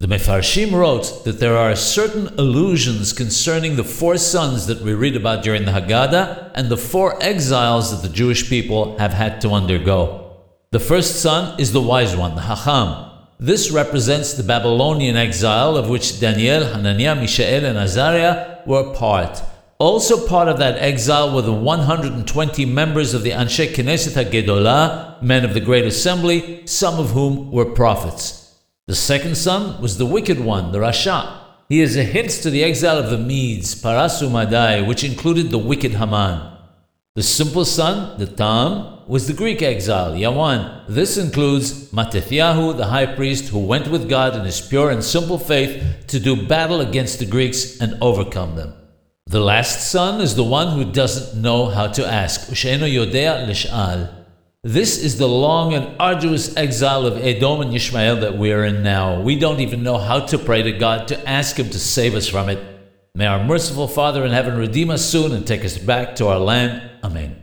The Mefarshim wrote that there are certain allusions concerning the four sons that we read about during the Haggadah and the four exiles that the Jewish people have had to undergo. The first son is the wise one, the Hacham. This represents the Babylonian exile of which Daniel, Hananiah, Mishael, and Azariah were part. Also part of that exile were the 120 members of the Anshe Knesset HaGedolah, men of the Great Assembly, some of whom were prophets. The second son was the wicked one, the Rasha. He is a hint to the exile of the Medes, Parasu Madai, which included the wicked Haman. The simple son, the Tam, was the Greek exile, Yawan. This includes Mattathiyahu, the high priest, who went with God in his pure and simple faith to do battle against the Greeks and overcome them. The last son is the one who doesn't know how to ask. Usheno Yodea Lish'al. This is the long and arduous exile of Edom and Ishmael that we are in now. We don't even know how to pray to God to ask Him to save us from it. May our merciful Father in heaven redeem us soon and take us back to our land. Amen.